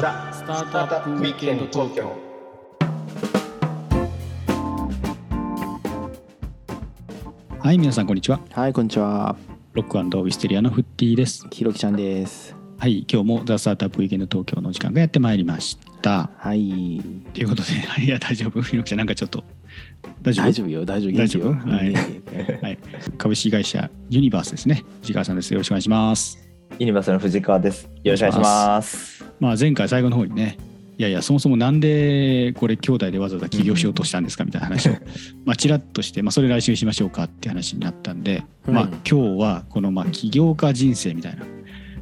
ザ・スタートアップウィークエンド東京はい皆さんこんにちは。はい、こんにちは。ロックウィステリアのフッティです。ひろきちゃんです。はい今日もザ・スタートアップウィークエンド東京の時間がやってまいりました。はい。ということで いや大丈夫？ひろきちゃんなんかちょっと。大丈夫？大丈夫よ、大丈夫。大丈夫？はい。ねはい、株式会社ユニバースですね。藤川さんです。よろしくお願いしますユニバースの藤川です。よろしくお願いします。まあ前回最後の方にねいやいやそもそもなんでこれ兄弟でわざわざ起業しようとしたんですかみたいな話を まあちらっとして、まあ、それ来週しましょうかって話になったんで、まあうん今日はこのまあ起業家人生みたいな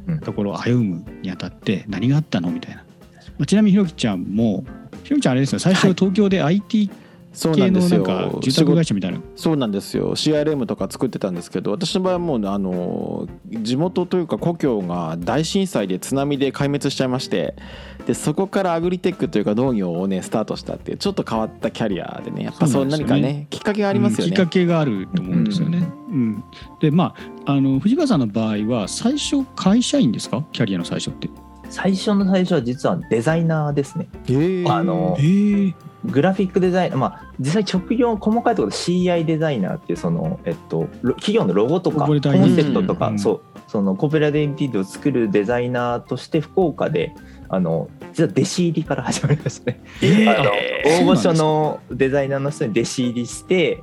うん。ところを歩むにあたって何があったのみたいな、まあ、ちなみにひろきちゃんもひろきちゃんあれですよ最初はい。東京で IT そうなんんですよ。か住宅会社みたいなそうなんですよ CRM とか作ってたんですけど私の場合はもうあの地元というか故郷が大震災で津波で壊滅しちゃいましてでそこからアグリテックというか農業をねスタートしたっていうちょっと変わったキャリアでねやっぱそう何かねきっかけがありますよね。うんきっかけがあると思うんですよね。うんでまああの藤川さんの場合は最初会社員ですか？キャリアの最初って。最初の最初は実はデザイナーですね。へー。あのええグラフィックデザイナーまあ実際直業細かいところで CI デザイナーっていうそのえっとロ企業のロゴとかコンセプトとか、うん。そうそのコーポレートアイデンティティを作るデザイナーとして福岡であの実は弟子入りから始まりましたね。えあのー大御所のデザイナーの人に弟子入りして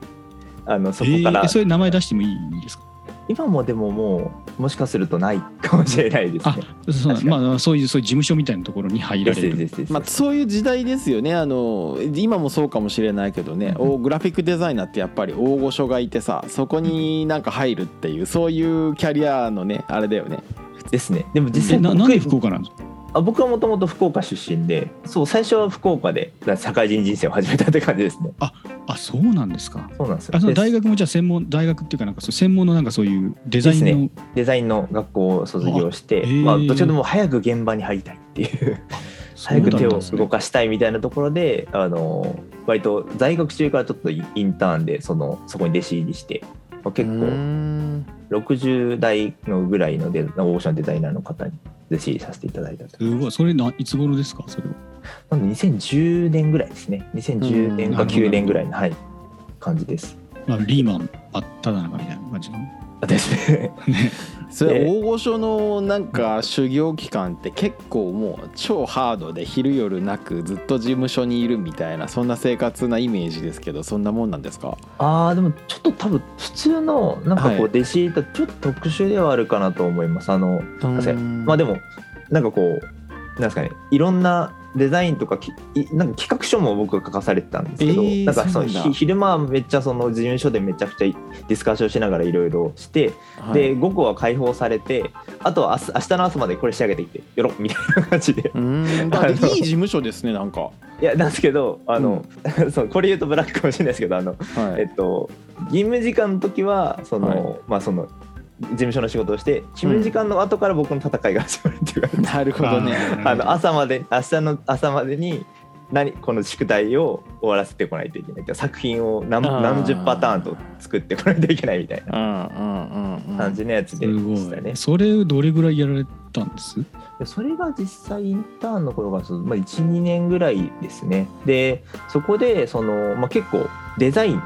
あのそこから、えーそれ名前出してもいいんですか？今もでももうもしかするとないかもしれないですあね。そうまあそういうそういう事務所みたいなところに入られる。ですですまあ、そういう時代ですよね。あの今もそうかもしれないけどね、おグラフィックデザイナーってやっぱり大御所がいてさそこになんか入るっていうそういうキャリアのねあれだよね。ですね。でも実え際僕ななんで福岡なんですか？あ僕はもともと福岡出身でそう最初は福岡で社会人人生を始めたって感じですね。あそうなんですか。そうなんですよ。あそので大学もじゃあ専門大学っていうかなんかそう専門のなんかそういうデザインの、ね。デザインの学校を卒業して、あへー。まあ、どっちかというともう早く現場に入りたいっていう。早く手を動かしたいみたいなところであの割と在学中からちょっとインターンでそのそこに弟子入りして、まあ、結構ん。60代のぐらいのデオーシャンデザイナーの方に弟子入りさせていただいたと。すごいそれないつ頃ですか？それは。なので2010年ぐらいですね2010年かうん9年ぐらいの、はい、感じです。まあリーマンあっただ中みたいな感じの？ですね。ねそれで大御所のなんか修行期間って結構もう超ハードで昼夜なくずっと事務所にいるみたいなそんな生活なイメージですけどそんなもんなんですか？ああでもちょっと多分普通のなんかこはいう弟子入りとちょっと特殊ではあるかなと思います。あの確かにまあでもなんかこうなんですかねいろんなデザインとかきいなんか企画書も僕が書かされてたんですけど、えーなんかその昼間はめっちゃその事務所でめちゃくちゃディスカッションしながらいろいろして、で午後は解放されてあとは明日明日の朝までこれ仕上げてきてよろ みたいな感じ で。いい事務所ですねなんか。いやなんですけどあの、そうこれ言うとブラックかもしれないですけどあのはい。えっと、勤務時間の時はその、はい。まあその事務所の仕事をして勤務時間の後から僕の戦いが始まるっていう感じ、なるほどね。あの朝まで明日の朝までに何この宿題を終わらせてこないといけない作品を何何十パターンと作ってこないといけないみたいなうんうんうんうん。感じのやつでしたね。い。。それどれぐらいやられたんです？でそれが実際インターンの頃がその、まあ、12年ぐらいですね。でそこでその、まあ、結構デザイン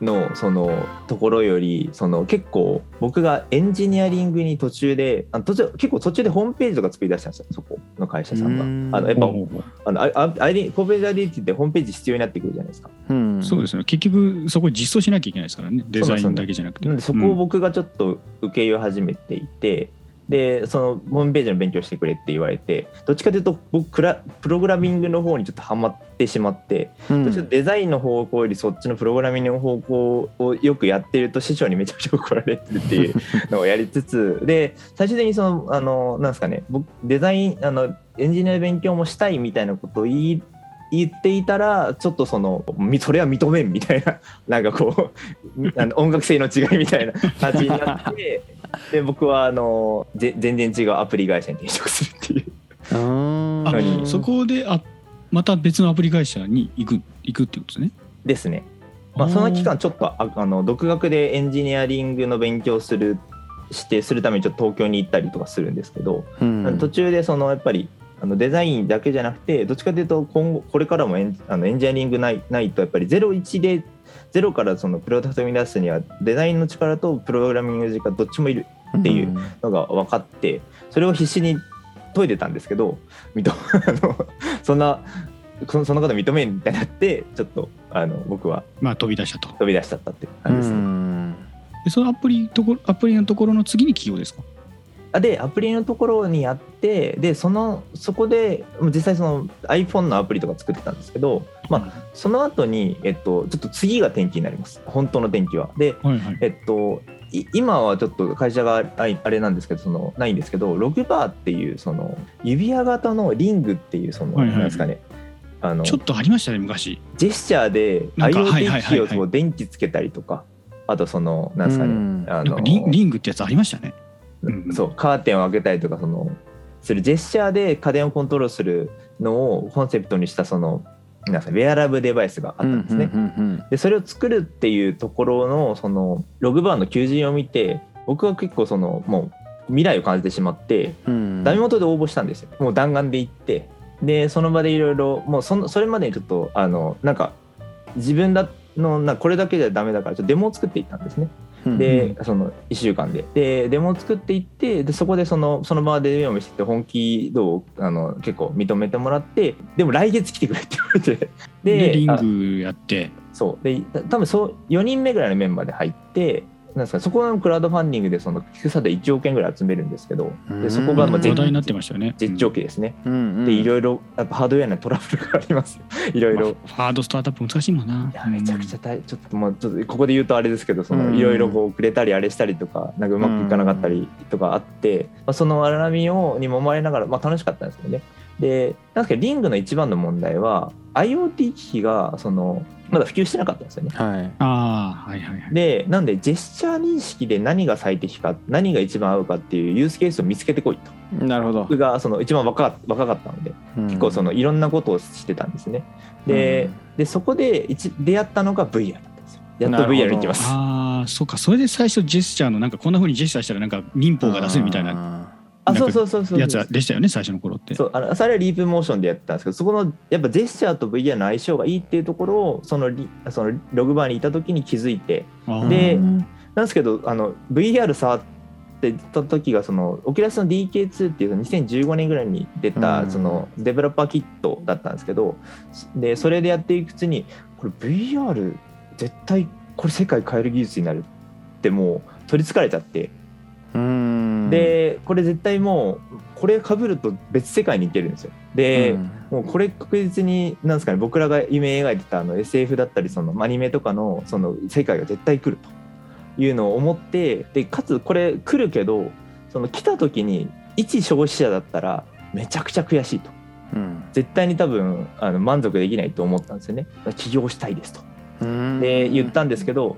のそのところよりその結構僕がエンジニアリングに途中であの途中結構途中でホームページとか作り出したんですよそこの会社さんうん。が。あのやっぱほうほうほうあのああアイデンコーポレートアイデンティティってホームページ必要になってくるじゃないですか。うん。そうですね。結局そこ実装しなきゃいけないですからね。デザインだけじゃなくて。そこを僕がちょっと受け入れ始めていて、でそのホームページの勉強してくれって言われてどっちかというと僕クラプログラミングの方にちょっとハマってしまって、うん。デザインの方向よりそっちのプログラミングの方向をよくやってると師匠にめちゃくちゃ怒られてるっていう のをやりつつで最終的にそのあのなんですかね僕デザインあのエンジニアの勉強もしたいみたいなことを言い言っていたらちょっとそのみそれは認めんみたいな。なんかこう あの音楽性の違いみたいな感じになって で僕はあのぜ全然違うアプリ会社に転職するっていう。あ何そこであまた別のアプリ会社に行く行くってことですね。ですね。まあ、その期間ちょっとああの独学でエンジニアリングの勉強するしてするためにちょっと東京に行ったりとかするんですけど、うん。途中でそのやっぱりあのデザインだけじゃなくてどっちかというと今後これからもエンあのエンジニアリングないないとやっぱり01でゼロからそのプロダクトを生み出すにはデザインの力とプログラミングの時間どっちもいるっていうのが分かってそれを必死に解いてたんですけど認 あのそんなそそのこと認めんみたいになってちょっとあの僕はまあ飛び出したと。飛び出しちゃったっていう感じですね。でそのアプリところアプリのところの次に起業ですか？あでアプリのところにやってでそのそこで実際その iPhone のアプリとか作ってたんですけど、まあ、その後にえっとちょっと次が転機になります。本当の転機は。で、はいはい。えっとい今はちょっと会社があれなんですけどそのないんですけどログバーっていうその指輪型のリングっていうその、はいはいなんですかね。あのちょっとありましたね昔。ジェスチャーで IoT はい機器を電気つけたりとかあとそのなんですかね、うん。あのリングってやつありましたねうんそうカーテンを開けたりとかそのするジェスチャーで家電をコントロールするのをコンセプトにしたそのなんかウェアラブデバイスがあったんですね。でそれを作るっていうところのそのログバーの求人を見て僕は結構そのもう未来を感じてしまってダメ元で応募したんですよ。もう弾丸で行ってでその場でいろいろもうそのそれまでにちょっとあのなんか自分だのなこれだけじゃダメだからちょっとデモを作っていったんですね。で、その1週間で。でデモを作っていってでそこでそのその場でデモを見せて本気度をあの結構認めてもらってでも来月来てくれって言われて。でリンあグやって。そう。でた多分そう4人目ぐらいのメンバーで入ってなんですかそこのクラウドファンディングでそのキックスターター1億円ぐらい集めるんですけどでそこがまあうん絶話題になってましたよね。絶頂期ですね。ででいろいろやっぱハードウェアのトラブルがありますよ。いろいろ。まあハードスタートアップ難しいもんな。いやめちゃくちゃ大ちょっともうちょっとここで言うとあれですけどそうん。のいろいろこうくれたりあれしたりとかなんかうまくいかなかったりとかあって、まあ、その荒波をにもまれながら、まあ、楽しかったんですよね。でなんですけどリングの一番の問題は IoT 機器がそのまだ普及してなかったんですよね。はい。ああはいはいはい。でなんでジェスチャー認識で何が最適か何が一番合うかっていうユースケースを見つけてこいと。なるほど。僕がその一番若か若かったので結構そのいろんなことをしてたんですね。で,、でそこで一出会ったのが VR だったんですよ。やっと VR に行きます。ああそうか。それで最初ジェスチャーのなんかこんな風にジェスチャーしたらなんか民法が出せるみたいななあそうそうそうそうやつはでしたよね最初の頃って。そうあのそれはリープモーションでやってたんですけどそこのやっぱジェスチャーと VR の相性がいいっていうところをそのリそのログバーにいた時に気づいてでなんですけどあの VR 触ってた時がそのオキュラスの DK2 っていう2015年ぐらいに出うん。たそのデベロッパーキットだったんですけどでそれでやっていくうちにこれ VR 絶対これ世界変える技術になるってもう取りつかれちゃってうんでこれ絶対もうこれかぶると別世界に行けるんですよ。で、うん。もうこれ確実になんですかね僕らが夢描いてたあの SF だったりそのアニメとかのその世界が絶対来ると。いうのを思ってでかつこれ来るけどその来た時に一消費者だったらめちゃくちゃ悔しいと。うん。絶対に多分あの満足できないと思ったんですよね。起業したいですと。うん。で言ったんですけど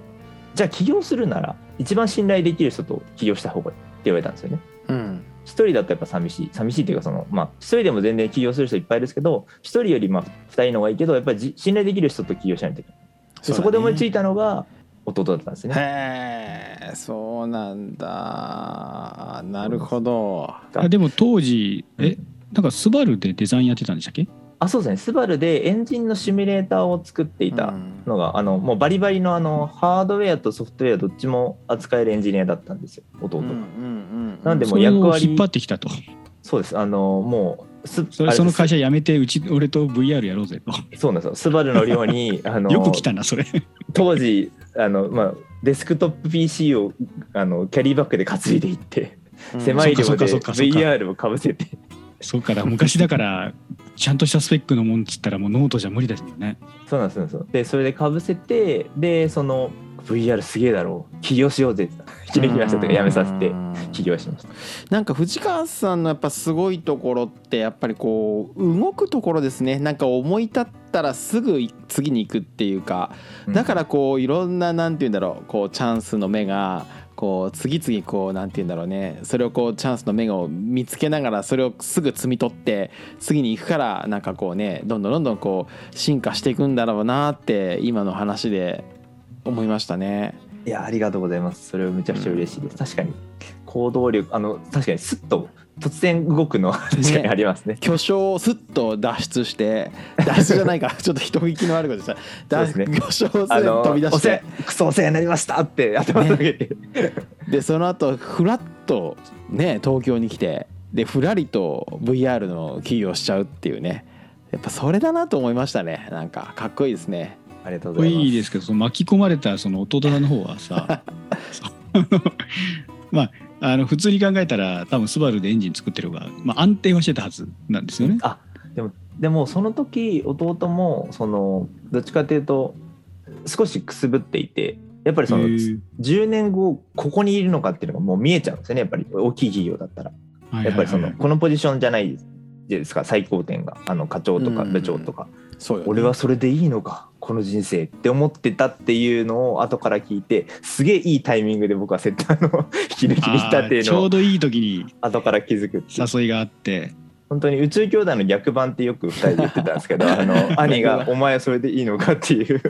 じゃあ起業するなら一番信頼できる人と起業した方がいいって言われたんですよね。うん。一人だとやっぱ寂しい。寂しいっていうかそのまあ一人でも全然起業する人いっぱいですけど一人よりまあ二人の方がいいけどやっぱりじ信頼できる人と起業しないといけない。でそこで思いついたのが弟だったんですね。へえそうなんだ。なるほど。あでも当時えうん。なんかスバルでデザインやってたんでしたっけ？あそうですね。スバルでエンジンのシミュレーターを作っていたのが、あのもうバリバリのあのハードウェアとソフトウェアどっちも扱えるエンジニアだったんですよ。弟。が、うんうんうん。なんでも役割引っ張ってきたと。そうです。あのもうすそあれれその会社辞めてうち俺と VR やろうぜと。そうなんですよ。スバルの寮に あのよく来たなそれ。当時あの、まあ、デスクトップ PC をあのキャリーバッグで担いでいって、狭い量で VR をかぶせて。そうから昔だからちゃんとしたスペックのもんっつったらもうノートじゃ無理ですもんね。そうなんですそうなんでそれでかぶせてでその VR すげえだろう。起業しようぜ。って引き抜きましたとかやめさせて起業しました。なんか藤川さんのやっぱすごいところってやっぱりこう動くところですね。なんか思い立ったらすぐ次に行くっていうか。だからこういろんななんて言うんだろう。こうチャンスの目がこう次々こうなんて言うんだろうね。それをこうチャンスの目を見つけながらそれをすぐ摘み取って次に行くからなんかこうねどんどんどんどんこう進化していくんだろうなって今の話で思いましたね。いやありがとうございます。それはめちゃくちゃ嬉しいです、確かに行動力あの確かにスッと突然動くのは確かにありますね。巨匠をスッと脱出して 脱出じゃないか。ちょっと人聞きの悪いことした。そうですね。巨匠を飛び出して。話クソお世話になりました。って頭下げて、でその後フラッとね東京に来てでふらりと VR の企業しちゃうっていうね。やっぱそれだなと思いましたね。なんかかっこいいですね。ありがとうこございます。れいいですけどその巻き込まれたその弟さんの方はさ まああの普通に考えたら多分スバルでエンジン作ってる方が、まあ、安定はしてたはずなんですよね。あでもでもその時弟もそのどっちかというと少しくすぶっていてやっぱりそのへー。10年後ここにいるのかっていうのがもう見えちゃうんですよねやっぱり大きい企業だったら。はいやっぱりそのこのポジションじゃないですか最高点が。あの課長とかうん部長とか。そうよね。俺はそれでいいのかこの人生って思ってたっていうのを後から聞いてすげえいいタイミングで僕はセッターの引き抜きにしたっていうのちょうどいい時に後から気づく誘いがあって。本当に宇宙兄弟の逆版ってよく2人で言ってたんですけど あの兄が「お前それでいいのか?」っていう。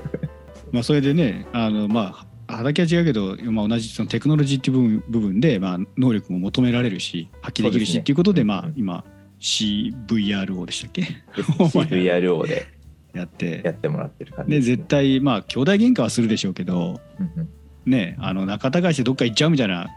まあ、それでねあのまあ畑は違うけど、まあ、同じそのテクノロジーっていう部分部分で、まあ、能力も求められるし発揮できるし、っていうことで、まあ、今 CVRO でしたっけ？VRO でやって。やってもらってる感じでね、絶対まあ兄弟喧嘩はするでしょうけどうんうん。ねあの仲違いしてどっか行っちゃうみたいな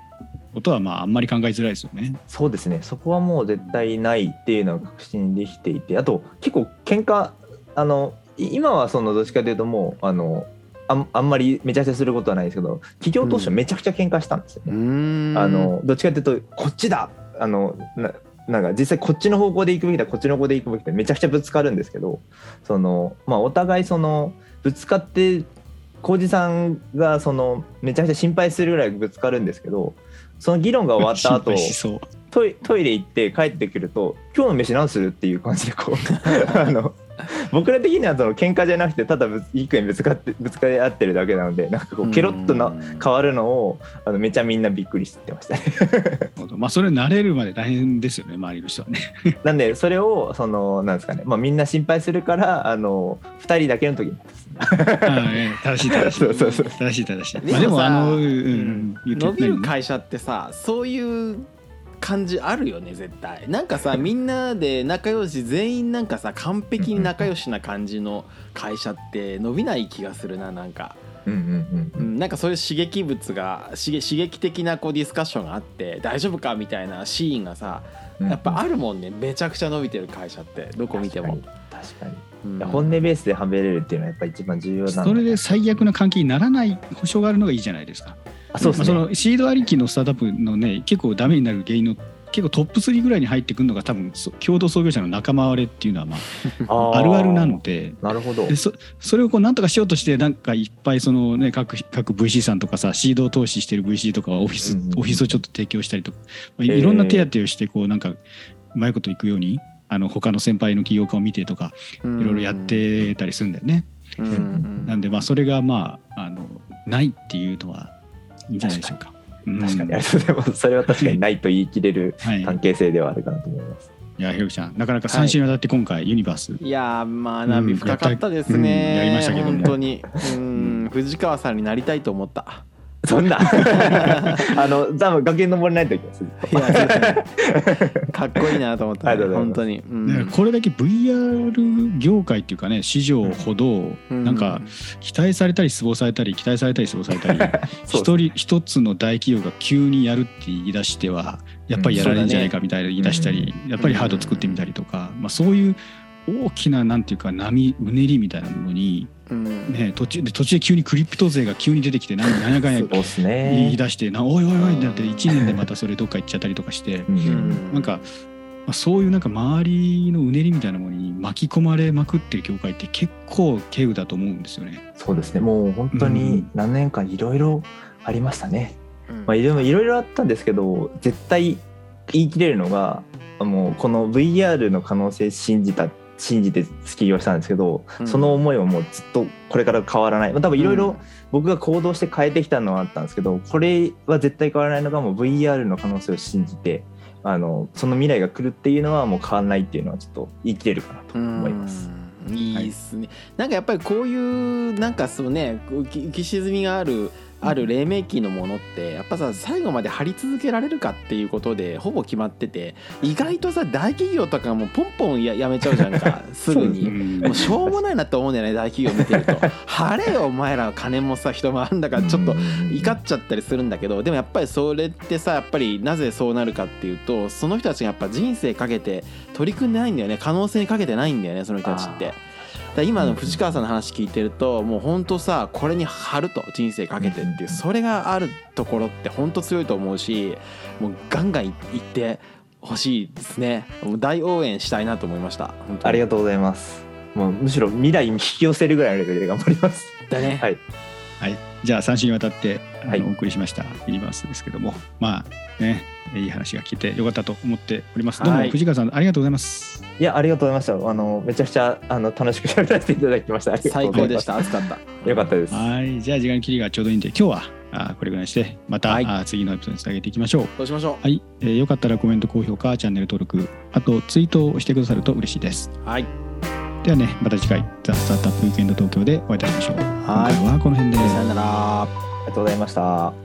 ことはまああんまり考えづらいですよね。そうですね。そこはもう絶対ないっていうのが確信できていてあと結構喧嘩あのい今はそのどっちかというともうあのあんあんまりめちゃくちゃすることはないですけど企業当初めちゃくちゃ喧嘩したんですようね。ーん。あのどっちかというとこっちだあのななんか実際こっちの方向で行くべきだこっちの方向で行くべきだめちゃくちゃぶつかるんですけどその、まあ、お互いそのぶつかって浩二さんがそのめちゃくちゃ心配するぐらいぶつかるんですけどその議論が終わった後トイトイレ行って帰ってくると「今日の飯何する?」っていう感じでこう あの 僕ら的にはその喧嘩じゃなくてただぶ意見ぶつかってぶつかり合ってるだけなのでなんかこうケロッとなうん変わるのをあのめちゃみんなびっくりしてましたね。まあそれ慣れるまで大変ですよね周りの人はね。なんでそれをそのなんですかね、まあ、みんな心配するからあの2人だけの時に 正しい正しい。そうそうそう。正しい正しい。でまあでもあの、うんううん。ん、言って伸びる何会社ってさそういう感じあるよね絶対。なんかさ みんなで仲良し全員なんかさ完璧に仲良しな感じの会社って伸びない気がするななんか、なんかそういう刺激物が刺激刺激的なこうディスカッションがあって大丈夫かみたいなシーンがさうんやっぱあるもんねめちゃくちゃ伸びてる会社ってどこ見ても、確かにうん。本音ベースではめれるっていうのはやっぱ一番重要なのそれで最悪な関係にならない保証があるのがいいじゃないですか。あそうですね、まあそのシードありきのスタートアップのね結構ダメになる原因の結構トップ3ぐらいに入ってくるのが多分そ共同創業者の仲間割れっていうのはま あー。あるあるなので。なるほど。でそそれをこうなんとかしようとしてなんかいっぱいそのね各各 VC さんとかさシードを投資してる VC とかはオフィス、うんオフィスをちょっと提供したりとか、まあいろんな手当てをしてこうなんかうまいこといくようにあの他の先輩の起業家を見てとかいろいろやってたりするんだよね。うんうん。なんでまあそれがまああのないっていうのはいいんじゃないでしょうか。うん。確かに。ありがとうございます。それは確かにないと言い切れるはい、関係性ではあるかなと思います。いやひろきちゃんなかなか3週にわたって今回ユニバース、いやーまあ波深かったですね、うんやりましたけども。本当に。うん。藤川さんになりたいと思ったそんな。あの多分崖登れないといけますいやそうですね。かっこいいなと思った、ありがとうございます。本当に、うん。ねこれだけ VR 業界っていうかね市場ほどうん。なんか期待されたり失望されたり期待されたり失望されたり 一人一つの大企業が急にやるって言い出してはやっぱりやられるんじゃないかみたいな言い出したり、やっぱりハード作ってみたりとか、まあ、そういう大きななんていうか波うねりみたいなものに、うん。ね、途中で途中で急にクリプト勢が急に出てきてなんなんやかんやそうです言ねい出してなおいおいおいってなって1年でまたそれどっか行っちゃったりとかして。うん。うん。なんか、まあ、そういうなんか周りのうねりみたいなものに巻き込まれまくってる業界って結構稀有だと思うんですよね。そうですね。もう本当に何年間いろいろありましたね、まあ、いろいろいろあったんですけど絶対言い切れるのがもうこの VR の可能性信じた信じて起業したんですけど、うん。その思いはもうずっとこれから変わらない、まあ、多分いろいろうん。僕が行動して変えてきたのはあったんですけどこれは絶対変わらないのがもう VR の可能性を信じてあのその未来が来るっていうのはもう変わらないっていうのはちょっと言い切れるかなと思います。うん。いいっすね、なんかやっぱりこういうなんかそうね浮き沈みがあるある黎明期のものってやっぱさ最後まで張り続けられるかっていうことでほぼ決まってて意外とさ大企業とかもポンポンややめちゃうじゃんか すぐうに。んもうしょうもないなって思うんだよね大企業見てると。晴れよお前ら金もさ人もあるんだからちょっと怒っちゃったりするんだけどでもやっぱりそれってさやっぱりなぜそうなるかっていうとその人たちがやっぱ人生かけて取り組んでないんだよね。可能性にかけてないんだよねその人たちって。だ今の藤川さんの話聞いてるともう本当さこれに張ると人生かけてっていうそれがあるところって本当強いと思うしもうガンガンいってほしいですね。もう大応援したいなと思いました。ありがとうございます。もうむしろ未来に引き寄せるぐらいのレベルで頑張ります。だね、はいはい、じゃあ3週にわたってあの、はい。お送りしましたユニバースですけども。まあねいい話が聞けてよかったと思っております。どうもはい藤川さんありがとうございます。いや、ありがとうございました。あの、めちゃくちゃ、あの、楽しく喋らせていただきました。最高でした。熱かった。よかったです。はい。じゃあ時間切りがちょうどいいんで今日はあこれぐらいにしてまた、はい。あ次のエピソードにつなげていきましょう。そうしましょはい、えーよかったらコメント高評価チャンネル登録あとツイートをしてくださると嬉しいです。うはいではねまた次回「ザ・スタートアップウィークエンド東京でお会いいたしましょう。今はい。回はこの辺で。さよなら。ありがとうございました。